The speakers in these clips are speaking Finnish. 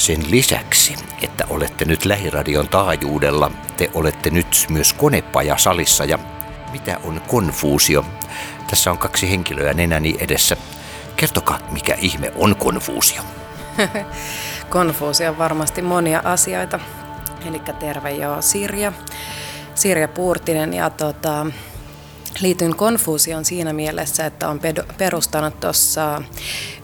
Sen lisäksi, että olette nyt Lähiradion taajuudella, te olette nyt myös konepaja salissa ja mitä on konfuusio? Tässä on kaksi henkilöä nenäni edessä. Kertokaa, mikä ihme on konfuusio. konfuusio on varmasti monia asioita. Eli terve joo Sirja. Sirja Puurtinen ja tota, liityn konfuusion siinä mielessä, että on perustanut tuossa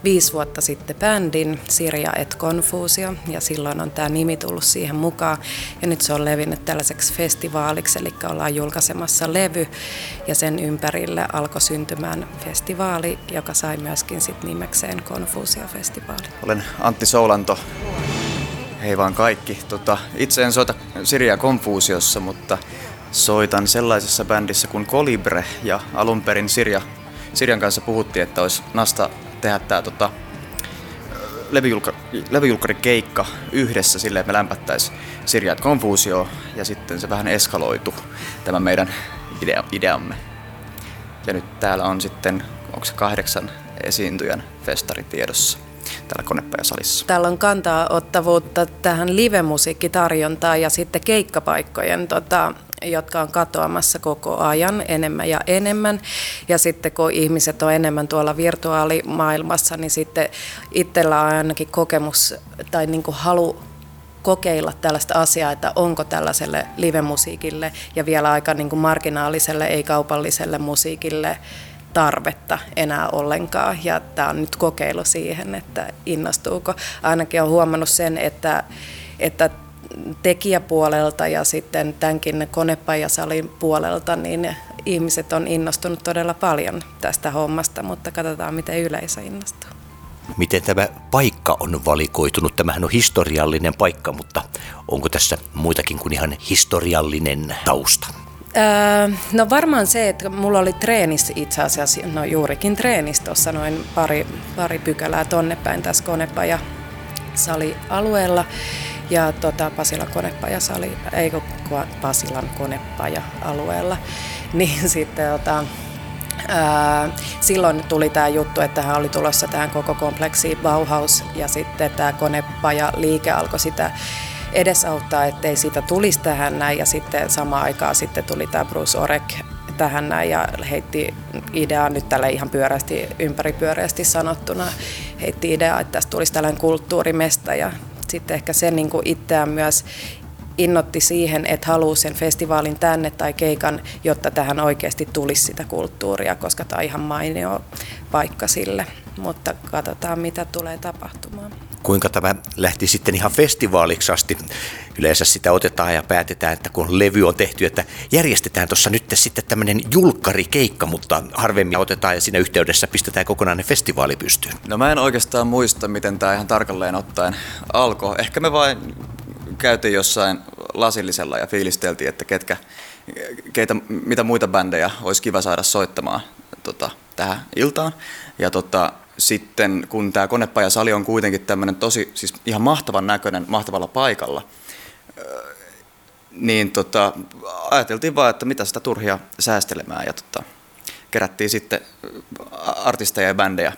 viisi vuotta sitten bändin Sirja et Konfuusio ja silloin on tämä nimi tullut siihen mukaan ja nyt se on levinnyt tällaiseksi festivaaliksi, eli ollaan julkaisemassa levy ja sen ympärille alkoi syntymään festivaali, joka sai myöskin sit nimekseen Konfuusio-festivaali. Olen Antti Soulanto. Hei vaan kaikki. Tota, itse en soita Sirja Konfuusiossa, mutta soitan sellaisessa bändissä kuin Colibre ja alun perin Sirja, Sirjan kanssa puhuttiin, että olisi nasta tehdä tämä tota, levyjulka, levyjulkkarikeikka yhdessä silleen, että me lämpättäisiin Sirjat konfuusio ja sitten se vähän eskaloitu tämä meidän idea, ideamme. Ja nyt täällä on sitten, onko se kahdeksan esiintyjän festari tiedossa täällä konepajasalissa. Täällä on kantaa ottavuutta tähän livemusiikkitarjontaan ja sitten keikkapaikkojen tota, jotka on katoamassa koko ajan enemmän ja enemmän. Ja sitten kun ihmiset on enemmän tuolla virtuaalimaailmassa, niin sitten itsellä on ainakin kokemus tai niin kuin halu kokeilla tällaista asiaa, että onko tällaiselle livemusiikille ja vielä aika niin kuin marginaaliselle, ei-kaupalliselle musiikille tarvetta enää ollenkaan. Ja tämä on nyt kokeilu siihen, että innostuuko. Ainakin on huomannut sen, että, että tekijäpuolelta ja sitten tämänkin konepajasalin puolelta, niin ihmiset on innostunut todella paljon tästä hommasta, mutta katsotaan miten yleisö innostuu. Miten tämä paikka on valikoitunut? Tämähän on historiallinen paikka, mutta onko tässä muitakin kuin ihan historiallinen tausta? Öö, no varmaan se, että mulla oli treenis itse asiassa, no juurikin treenis tuossa noin pari, pari pykälää tonne päin tässä konepaja sali-alueella ja tota, Pasilan konepajasali, ei Pasilan konepaja-alueella, niin sitten tota, silloin tuli tämä juttu, että hän oli tulossa tähän koko kompleksiin Bauhaus ja sitten tämä konepaja-liike alkoi sitä edesauttaa, ettei siitä tulisi tähän näin. Ja sitten samaan aikaan sitten tuli tämä Bruce Orek tähän näin ja heitti ideaa nyt tälle ihan pyörästi, ympäripyöreästi sanottuna, heitti ideaa, että tästä tulisi tällainen kulttuurimesta ja sitten ehkä se niin kuin itseään myös innotti siihen, että haluaa sen festivaalin tänne tai keikan, jotta tähän oikeasti tulisi sitä kulttuuria, koska tämä on ihan mainio paikka sille. Mutta katsotaan, mitä tulee tapahtumaan. Kuinka tämä lähti sitten ihan festivaaliksi asti? Yleensä sitä otetaan ja päätetään, että kun levy on tehty, että järjestetään tuossa nyt sitten tämmöinen julkkarikeikka, mutta harvemmin otetaan ja siinä yhteydessä pistetään kokonainen festivaali pystyyn. No mä en oikeastaan muista, miten tämä ihan tarkalleen ottaen alkoi. Ehkä me vain käytiin jossain lasillisella ja fiilisteltiin, että ketkä, keitä, mitä muita bändejä olisi kiva saada soittamaan tota, tähän iltaan. Ja tota, sitten kun tämä konepajasali on kuitenkin tämmöinen tosi, siis ihan mahtavan näköinen, mahtavalla paikalla, niin tota, ajateltiin vaan, että mitä sitä turhia säästelemään ja tota, kerättiin sitten artisteja ja bändejä,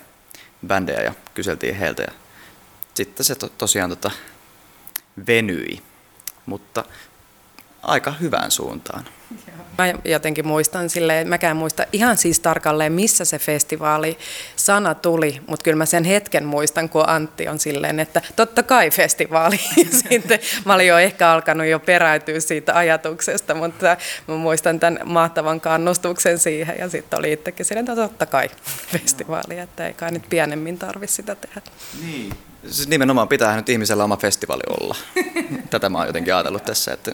bändejä ja kyseltiin heiltä ja sitten se to, tosiaan tota, venyi, mutta aika hyvään suuntaan. Mä jotenkin muistan silleen, mäkään muista ihan siis tarkalleen, missä se festivaali sana tuli, mutta kyllä mä sen hetken muistan, kun Antti on silleen, että totta kai festivaali. Sitten mä olin jo ehkä alkanut jo peräytyä siitä ajatuksesta, mutta mä muistan tämän mahtavan kannustuksen siihen ja sitten oli itsekin silleen, että totta kai festivaali, että ei kai nyt pienemmin tarvitse sitä tehdä. Niin. Siis nimenomaan pitää nyt ihmisellä oma festivaali olla. Tätä mä oon jotenkin ajatellut tässä, että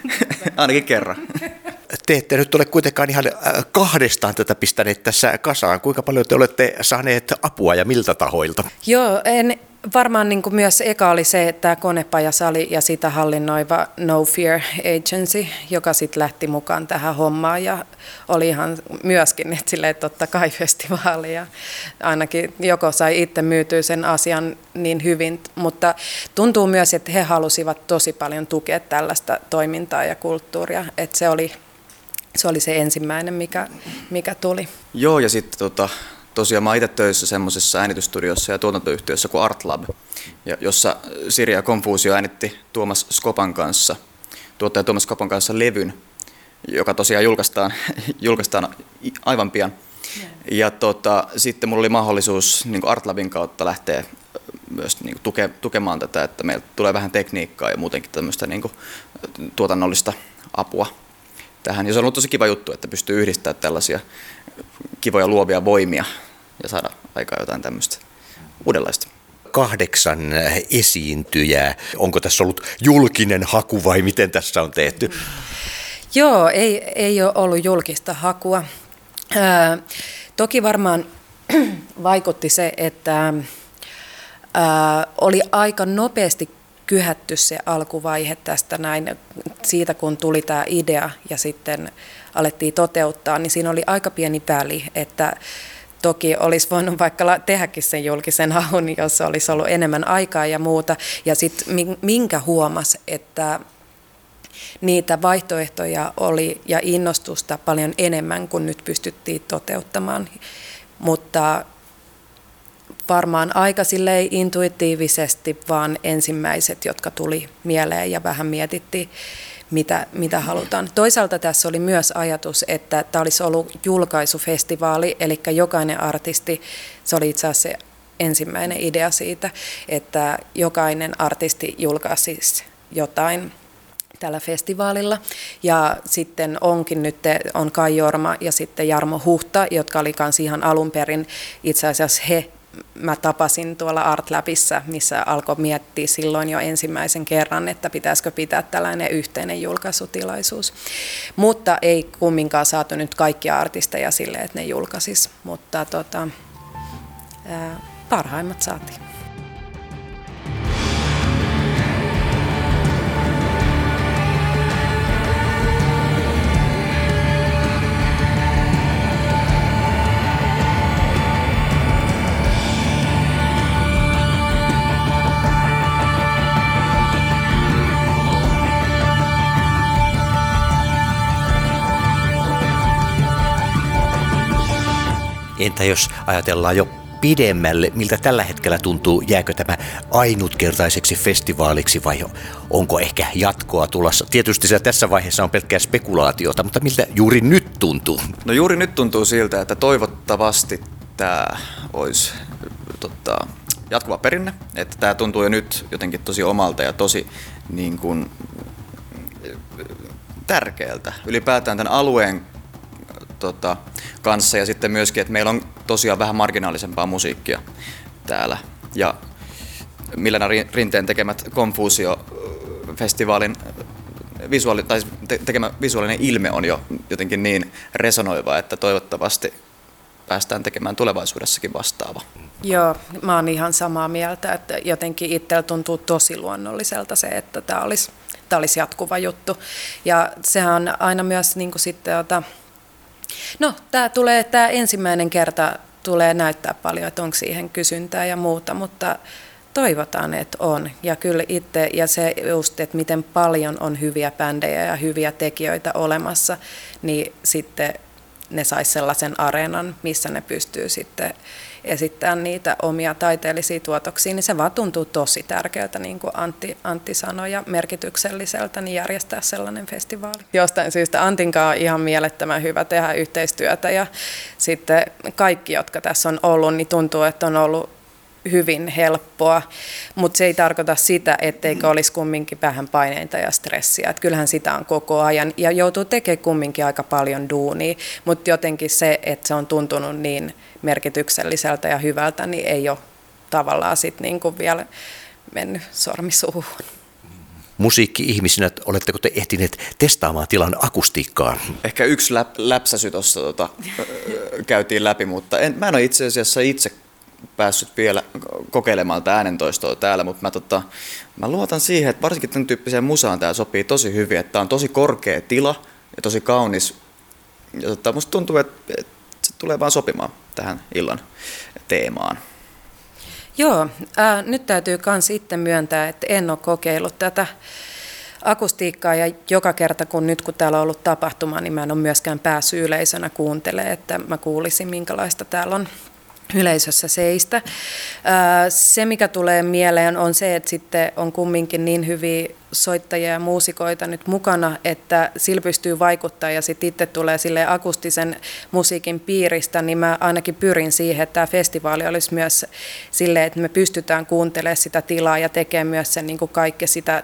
ainakin kerran. Te ette nyt ole kuitenkaan ihan äh, kahdestaan tätä pistäneet tässä kasaan. Kuinka paljon te olette saaneet apua ja miltä tahoilta? Joo, en, Varmaan niin kuin myös eka oli se, että tämä konepajasali ja sitä hallinnoiva No Fear Agency, joka sitten lähti mukaan tähän hommaan ja oli ihan myöskin, että silleen totta kai festivaali ja ainakin joko sai itse myytyä sen asian niin hyvin, mutta tuntuu myös, että he halusivat tosi paljon tukea tällaista toimintaa ja kulttuuria, että se oli se, oli se ensimmäinen, mikä, mikä tuli. Joo, ja sitten tota, tosiaan mä itse töissä semmoisessa äänitystudiossa ja tuotantoyhtiössä kuin Artlab, ja jossa Sirja Konfuusio äänitti Tuomas Skopan kanssa, tuottaja Tuomas Skopan kanssa levyn, joka tosiaan julkaistaan, julkaistaan aivan pian. Ja tota, sitten mulla oli mahdollisuus niin Artlabin kautta lähteä myös niin kuin tuke, tukemaan tätä, että meillä tulee vähän tekniikkaa ja muutenkin tämmöistä niin kuin, tuotannollista apua tähän. Ja se on ollut tosi kiva juttu, että pystyy yhdistämään tällaisia kivoja luovia voimia ja saada aikaa jotain tämmöistä uudenlaista kahdeksan esiintyjää. Onko tässä ollut julkinen haku vai miten tässä on tehty? Joo, ei, ei ole ollut julkista hakua. Ää, toki varmaan vaikutti se, että ää, oli aika nopeasti kyhätty se alkuvaihe tästä näin, siitä kun tuli tämä idea ja sitten alettiin toteuttaa, niin siinä oli aika pieni väli, että Toki olisi voinut vaikka tehdäkin sen julkisen haun, jos olisi ollut enemmän aikaa ja muuta. Ja sitten minkä huomas, että niitä vaihtoehtoja oli ja innostusta paljon enemmän kuin nyt pystyttiin toteuttamaan. Mutta varmaan aika silleen intuitiivisesti vaan ensimmäiset, jotka tuli mieleen ja vähän mietittiin, mitä, mitä halutaan. Toisaalta tässä oli myös ajatus, että tämä olisi ollut julkaisufestivaali, eli jokainen artisti, se oli itse asiassa se ensimmäinen idea siitä, että jokainen artisti julkaisi jotain tällä festivaalilla. Ja sitten onkin nyt, on Kai Jorma ja sitten Jarmo Huhta, jotka oli kanssa ihan alun perin, itse asiassa he mä tapasin tuolla Art Labissa, missä alkoi miettiä silloin jo ensimmäisen kerran, että pitäisikö pitää tällainen yhteinen julkaisutilaisuus. Mutta ei kumminkaan saatu nyt kaikkia artisteja sille, että ne julkaisis, mutta tota, ää, parhaimmat saatiin. Entä jos ajatellaan jo pidemmälle, miltä tällä hetkellä tuntuu, jääkö tämä ainutkertaiseksi festivaaliksi vai onko ehkä jatkoa tulossa? Tietysti se tässä vaiheessa on pelkkää spekulaatiota, mutta miltä juuri nyt tuntuu? No juuri nyt tuntuu siltä, että toivottavasti tämä olisi tota, jatkuva perinne, että tämä tuntuu jo nyt jotenkin tosi omalta ja tosi niin kuin, tärkeältä. Ylipäätään tämän alueen tota, kanssa ja sitten myöskin, että meillä on tosiaan vähän marginaalisempaa musiikkia täällä. Ja Milena Rinteen tekemät Konfuusio-festivaalin visuaali, tai te- tekemä visuaalinen ilme on jo jotenkin niin resonoiva, että toivottavasti päästään tekemään tulevaisuudessakin vastaava. Joo, mä oon ihan samaa mieltä, että jotenkin itsellä tuntuu tosi luonnolliselta se, että tämä olisi, olisi jatkuva juttu. Ja sehän on aina myös niin kuin sitten, jota, No, tämä tulee, tämä ensimmäinen kerta tulee näyttää paljon, että onko siihen kysyntää ja muuta, mutta toivotaan, että on. Ja kyllä itse, ja se just, että miten paljon on hyviä bändejä ja hyviä tekijöitä olemassa, niin sitten ne saisi sellaisen areenan, missä ne pystyy sitten esittää niitä omia taiteellisia tuotoksia, niin se vaan tuntuu tosi tärkeältä, niin kuin Antti, Antti sanoi, ja merkitykselliseltä niin järjestää sellainen festivaali. Jostain syystä Antinkaan on ihan mielettömän hyvä tehdä yhteistyötä, ja sitten kaikki, jotka tässä on ollut, niin tuntuu, että on ollut hyvin helppoa, mutta se ei tarkoita sitä, etteikö olisi kumminkin vähän paineita ja stressiä. Et kyllähän sitä on koko ajan ja joutuu tekemään kumminkin aika paljon duunia, mutta jotenkin se, että se on tuntunut niin merkitykselliseltä ja hyvältä, niin ei ole tavallaan sit niin kuin vielä mennyt sormisuuhun. Musiikki-ihmisinä, oletteko te ehtineet testaamaan tilan akustiikkaa? Ehkä yksi läp- läpsäsy tuossa tota, käytiin läpi, mutta en, mä en ole itse asiassa itse päässyt vielä kokeilemaan tätä äänentoistoa täällä, mutta mä, tota, mä luotan siihen, että varsinkin tämän tyyppiseen musaan tämä sopii tosi hyvin, että tämä on tosi korkea tila ja tosi kaunis. Ja tota, musta tuntuu, että, että se tulee vaan sopimaan tähän illan teemaan. Joo, ää, nyt täytyy myös itse myöntää, että en ole kokeillut tätä akustiikkaa ja joka kerta kun nyt kun täällä on ollut tapahtuma, niin mä en ole myöskään päässyt yleisönä kuuntelemaan, että mä kuulisin minkälaista täällä on yleisössä seistä. Se, mikä tulee mieleen, on se, että sitten on kumminkin niin hyviä soittajia ja muusikoita nyt mukana, että sillä pystyy vaikuttaa ja sitten itse tulee sille akustisen musiikin piiristä, niin mä ainakin pyrin siihen, että tämä festivaali olisi myös sille, että me pystytään kuuntelemaan sitä tilaa ja tekemään myös sen niin kuin kaikki sitä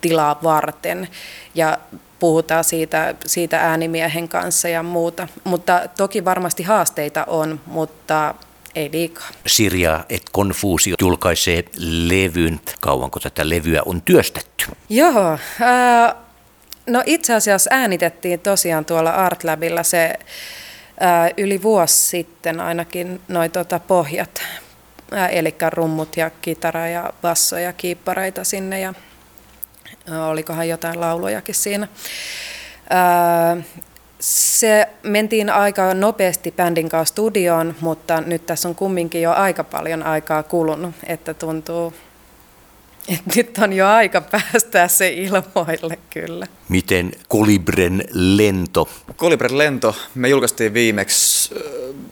tilaa varten. Ja puhutaan siitä, siitä äänimiehen kanssa ja muuta. Mutta toki varmasti haasteita on, mutta ei liikaa. Sirja et Konfuusio julkaisee levyn. Kauanko tätä levyä on työstetty? Joo, äh, no itse asiassa äänitettiin tosiaan tuolla Artlabilla se äh, yli vuosi sitten ainakin noin tota pohjat, äh, eli rummut ja kitara ja basso ja kiippareita sinne ja äh, olikohan jotain laulujakin siinä. Äh, se mentiin aika nopeasti bändin kanssa studioon, mutta nyt tässä on kumminkin jo aika paljon aikaa kulunut, että tuntuu, että nyt on jo aika päästää se ilmoille kyllä. Miten Kolibren lento? Kolibren lento, me julkaistiin viimeksi äh,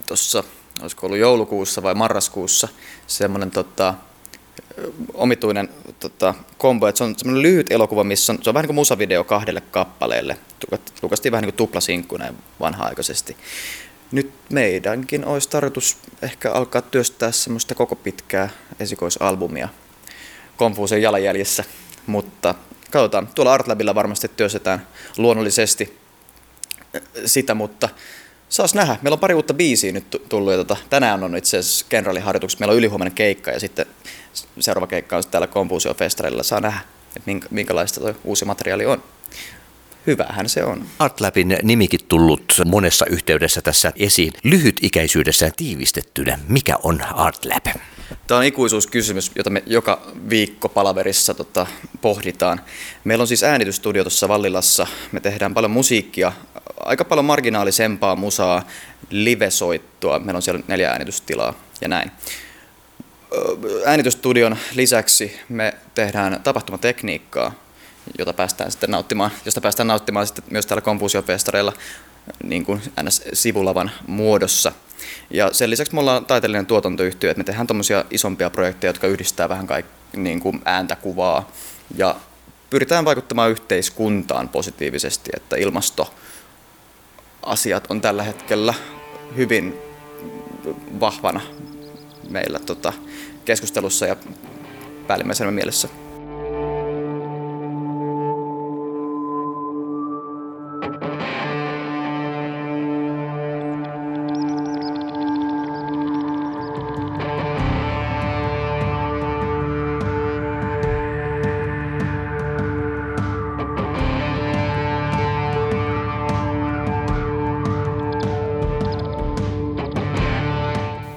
tuossa, olisiko ollut joulukuussa vai marraskuussa, semmoinen tota, omituinen tota, kombo, että se on semmoinen lyhyt elokuva, missä on, se on vähän niin kuin musavideo kahdelle kappaleelle. Lukastiin vähän niin kuin tuplasinkkuna vanha-aikaisesti. Nyt meidänkin olisi tarkoitus ehkä alkaa työstää semmoista koko pitkää esikoisalbumia Konfuusen jalanjäljessä, mutta katsotaan. Tuolla Artlabilla varmasti työstetään luonnollisesti sitä, mutta saas nähdä. Meillä on pari uutta biisiä nyt tullut ja tota, tänään on itse asiassa kenraaliharjoitukset. Meillä on ylihuomenna keikka ja sitten seuraava keikka on täällä Kompuusio-festarilla. Saa nähdä, että minkälaista tuo uusi materiaali on. Hyvähän se on. Artlabin nimikin tullut monessa yhteydessä tässä esiin. Lyhytikäisyydessään tiivistettynä, mikä on Artlab? Tämä on ikuisuuskysymys, jota me joka viikko palaverissa tota, pohditaan. Meillä on siis äänitystudio tuossa Vallilassa. Me tehdään paljon musiikkia, aika paljon marginaalisempaa musaa, livesoittoa. Meillä on siellä neljä äänitystilaa ja näin. Äänitystudion lisäksi me tehdään tapahtumatekniikkaa, jota päästään sitten nauttimaan, josta päästään nauttimaan sitten myös täällä Kompuusiofestareilla niin kuin sivulavan muodossa. Ja sen lisäksi me ollaan taiteellinen tuotantoyhtiö, että me tehdään tuommoisia isompia projekteja, jotka yhdistää vähän kaik, niin kuin ääntä, kuvaa ja pyritään vaikuttamaan yhteiskuntaan positiivisesti, että ilmastoasiat on tällä hetkellä hyvin vahvana meillä tota, keskustelussa ja päällimmäisenä mielessä.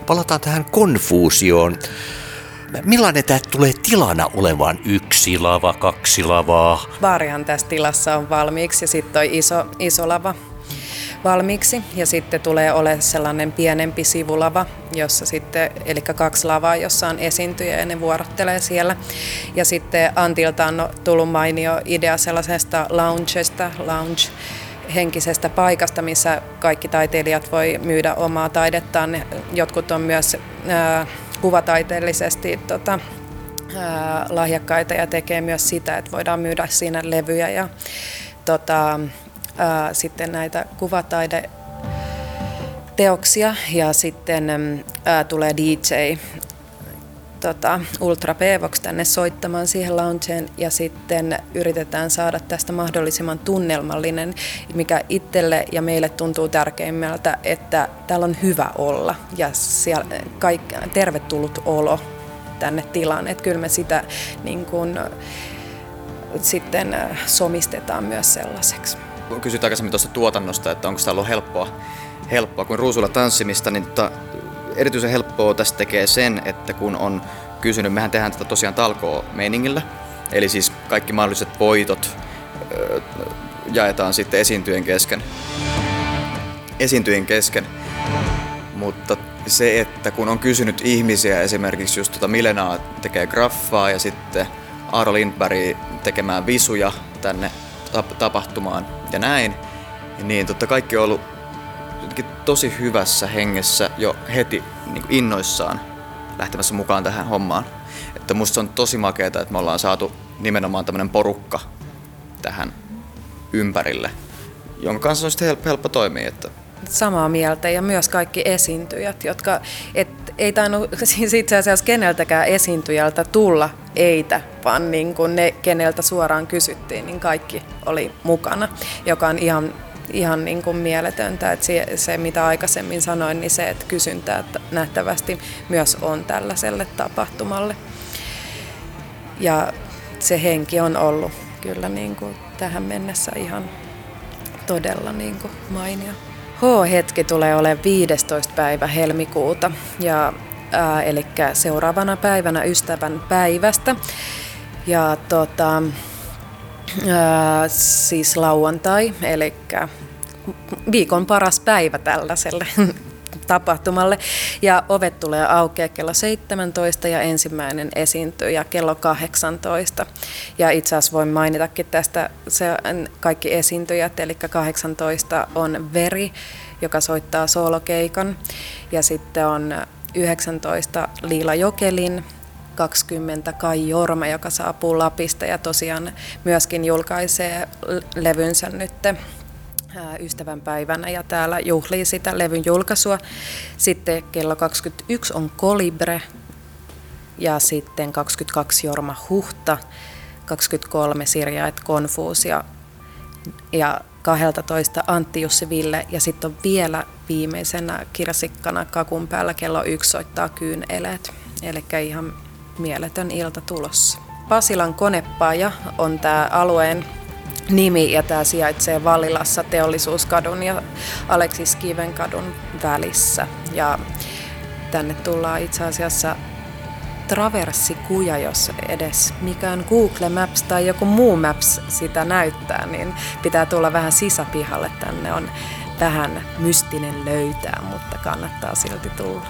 Palataan tähän konfuusioon. Millainen tämä tulee tilana olevan? Yksi lava, kaksi lavaa? Baarihan tässä tilassa on valmiiksi ja sitten toi iso, iso lava valmiiksi ja sitten tulee olemaan sellainen pienempi sivulava, jossa sitten, eli kaksi lavaa, jossa on esiintyjä ja ne vuorottelee siellä. Ja sitten Antilta on tullut mainio idea sellaisesta loungesta, lounge henkisestä paikasta, missä kaikki taiteilijat voi myydä omaa taidettaan. Jotkut on myös ää, kuvataiteellisesti tota, ää, lahjakkaita ja tekee myös sitä, että voidaan myydä siinä levyjä ja tota, ää, sitten näitä kuvataide teoksia ja sitten ää, tulee DJ tota, Ultra Pevox tänne soittamaan siihen loungeen ja sitten yritetään saada tästä mahdollisimman tunnelmallinen, mikä itselle ja meille tuntuu tärkeimmältä, että täällä on hyvä olla ja siellä kaik, tervetullut olo tänne tilaan. Että kyllä me sitä niin kun, sitten somistetaan myös sellaiseksi. Kysyt aikaisemmin tuosta tuotannosta, että onko tämä ollut helppoa, helppoa kuin ruusulla tanssimista, niin tota, erityisen helppoa tästä tekee sen, että kun on kysynyt, mehän tehdään tätä tosiaan talkoo meiningillä, eli siis kaikki mahdolliset voitot jaetaan sitten esiintyjen kesken. Esiintyjen kesken. Mutta se, että kun on kysynyt ihmisiä, esimerkiksi just tota Milenaa tekee graffaa ja sitten Aaro Lindberg tekemään visuja tänne tapahtumaan ja näin, niin totta kaikki on ollut tosi hyvässä hengessä jo heti niin innoissaan lähtemässä mukaan tähän hommaan. Että musta on tosi makeeta, että me ollaan saatu nimenomaan tämmöinen porukka tähän ympärille, jonka kanssa on sitten helppo toimia. Että Samaa mieltä ja myös kaikki esiintyjät, jotka et, ei tainnut siis itse asiassa keneltäkään esiintyjältä tulla eitä, vaan niin kuin ne, keneltä suoraan kysyttiin, niin kaikki oli mukana, joka on ihan ihan niin kuin mieletöntä, että se, se mitä aikaisemmin sanoin, niin se, että kysyntää nähtävästi myös on tällaiselle tapahtumalle. Ja se henki on ollut kyllä niin kuin tähän mennessä ihan todella niin kuin mainio. H-hetki tulee olemaan 15. päivä helmikuuta, ja, ää, eli seuraavana päivänä ystävän päivästä. Ja tota, ää, siis lauantai, eli viikon paras päivä tällaiselle tapahtumalle. Ja ovet tulee aukeaa kello 17 ja ensimmäinen esiintyy ja kello 18. Ja itse asiassa voin mainitakin tästä se, kaikki esiintyjät, eli 18 on Veri, joka soittaa soolokeikan. Ja sitten on 19 Liila Jokelin, 20 Kai Jorma, joka saapuu Lapista ja tosiaan myöskin julkaisee levynsä nyt ystävänpäivänä ja täällä juhlii sitä levyn julkaisua. Sitten kello 21 on Kolibre ja sitten 22 Jorma Huhta, 23 Sirja et Konfuusia ja 12 Antti Jussi Ville ja sitten on vielä viimeisenä kirsikkana kakun päällä kello yksi soittaa kyyn eleet. Eli ihan mieletön ilta tulossa. Pasilan konepaja on tämä alueen nimi ja tämä sijaitsee Vallilassa Teollisuuskadun ja Aleksis Kivenkadun välissä. Ja tänne tullaan itse asiassa traversikuja, jos edes mikään Google Maps tai joku muu Maps sitä näyttää, niin pitää tulla vähän sisäpihalle. Tänne on vähän mystinen löytää, mutta kannattaa silti tulla.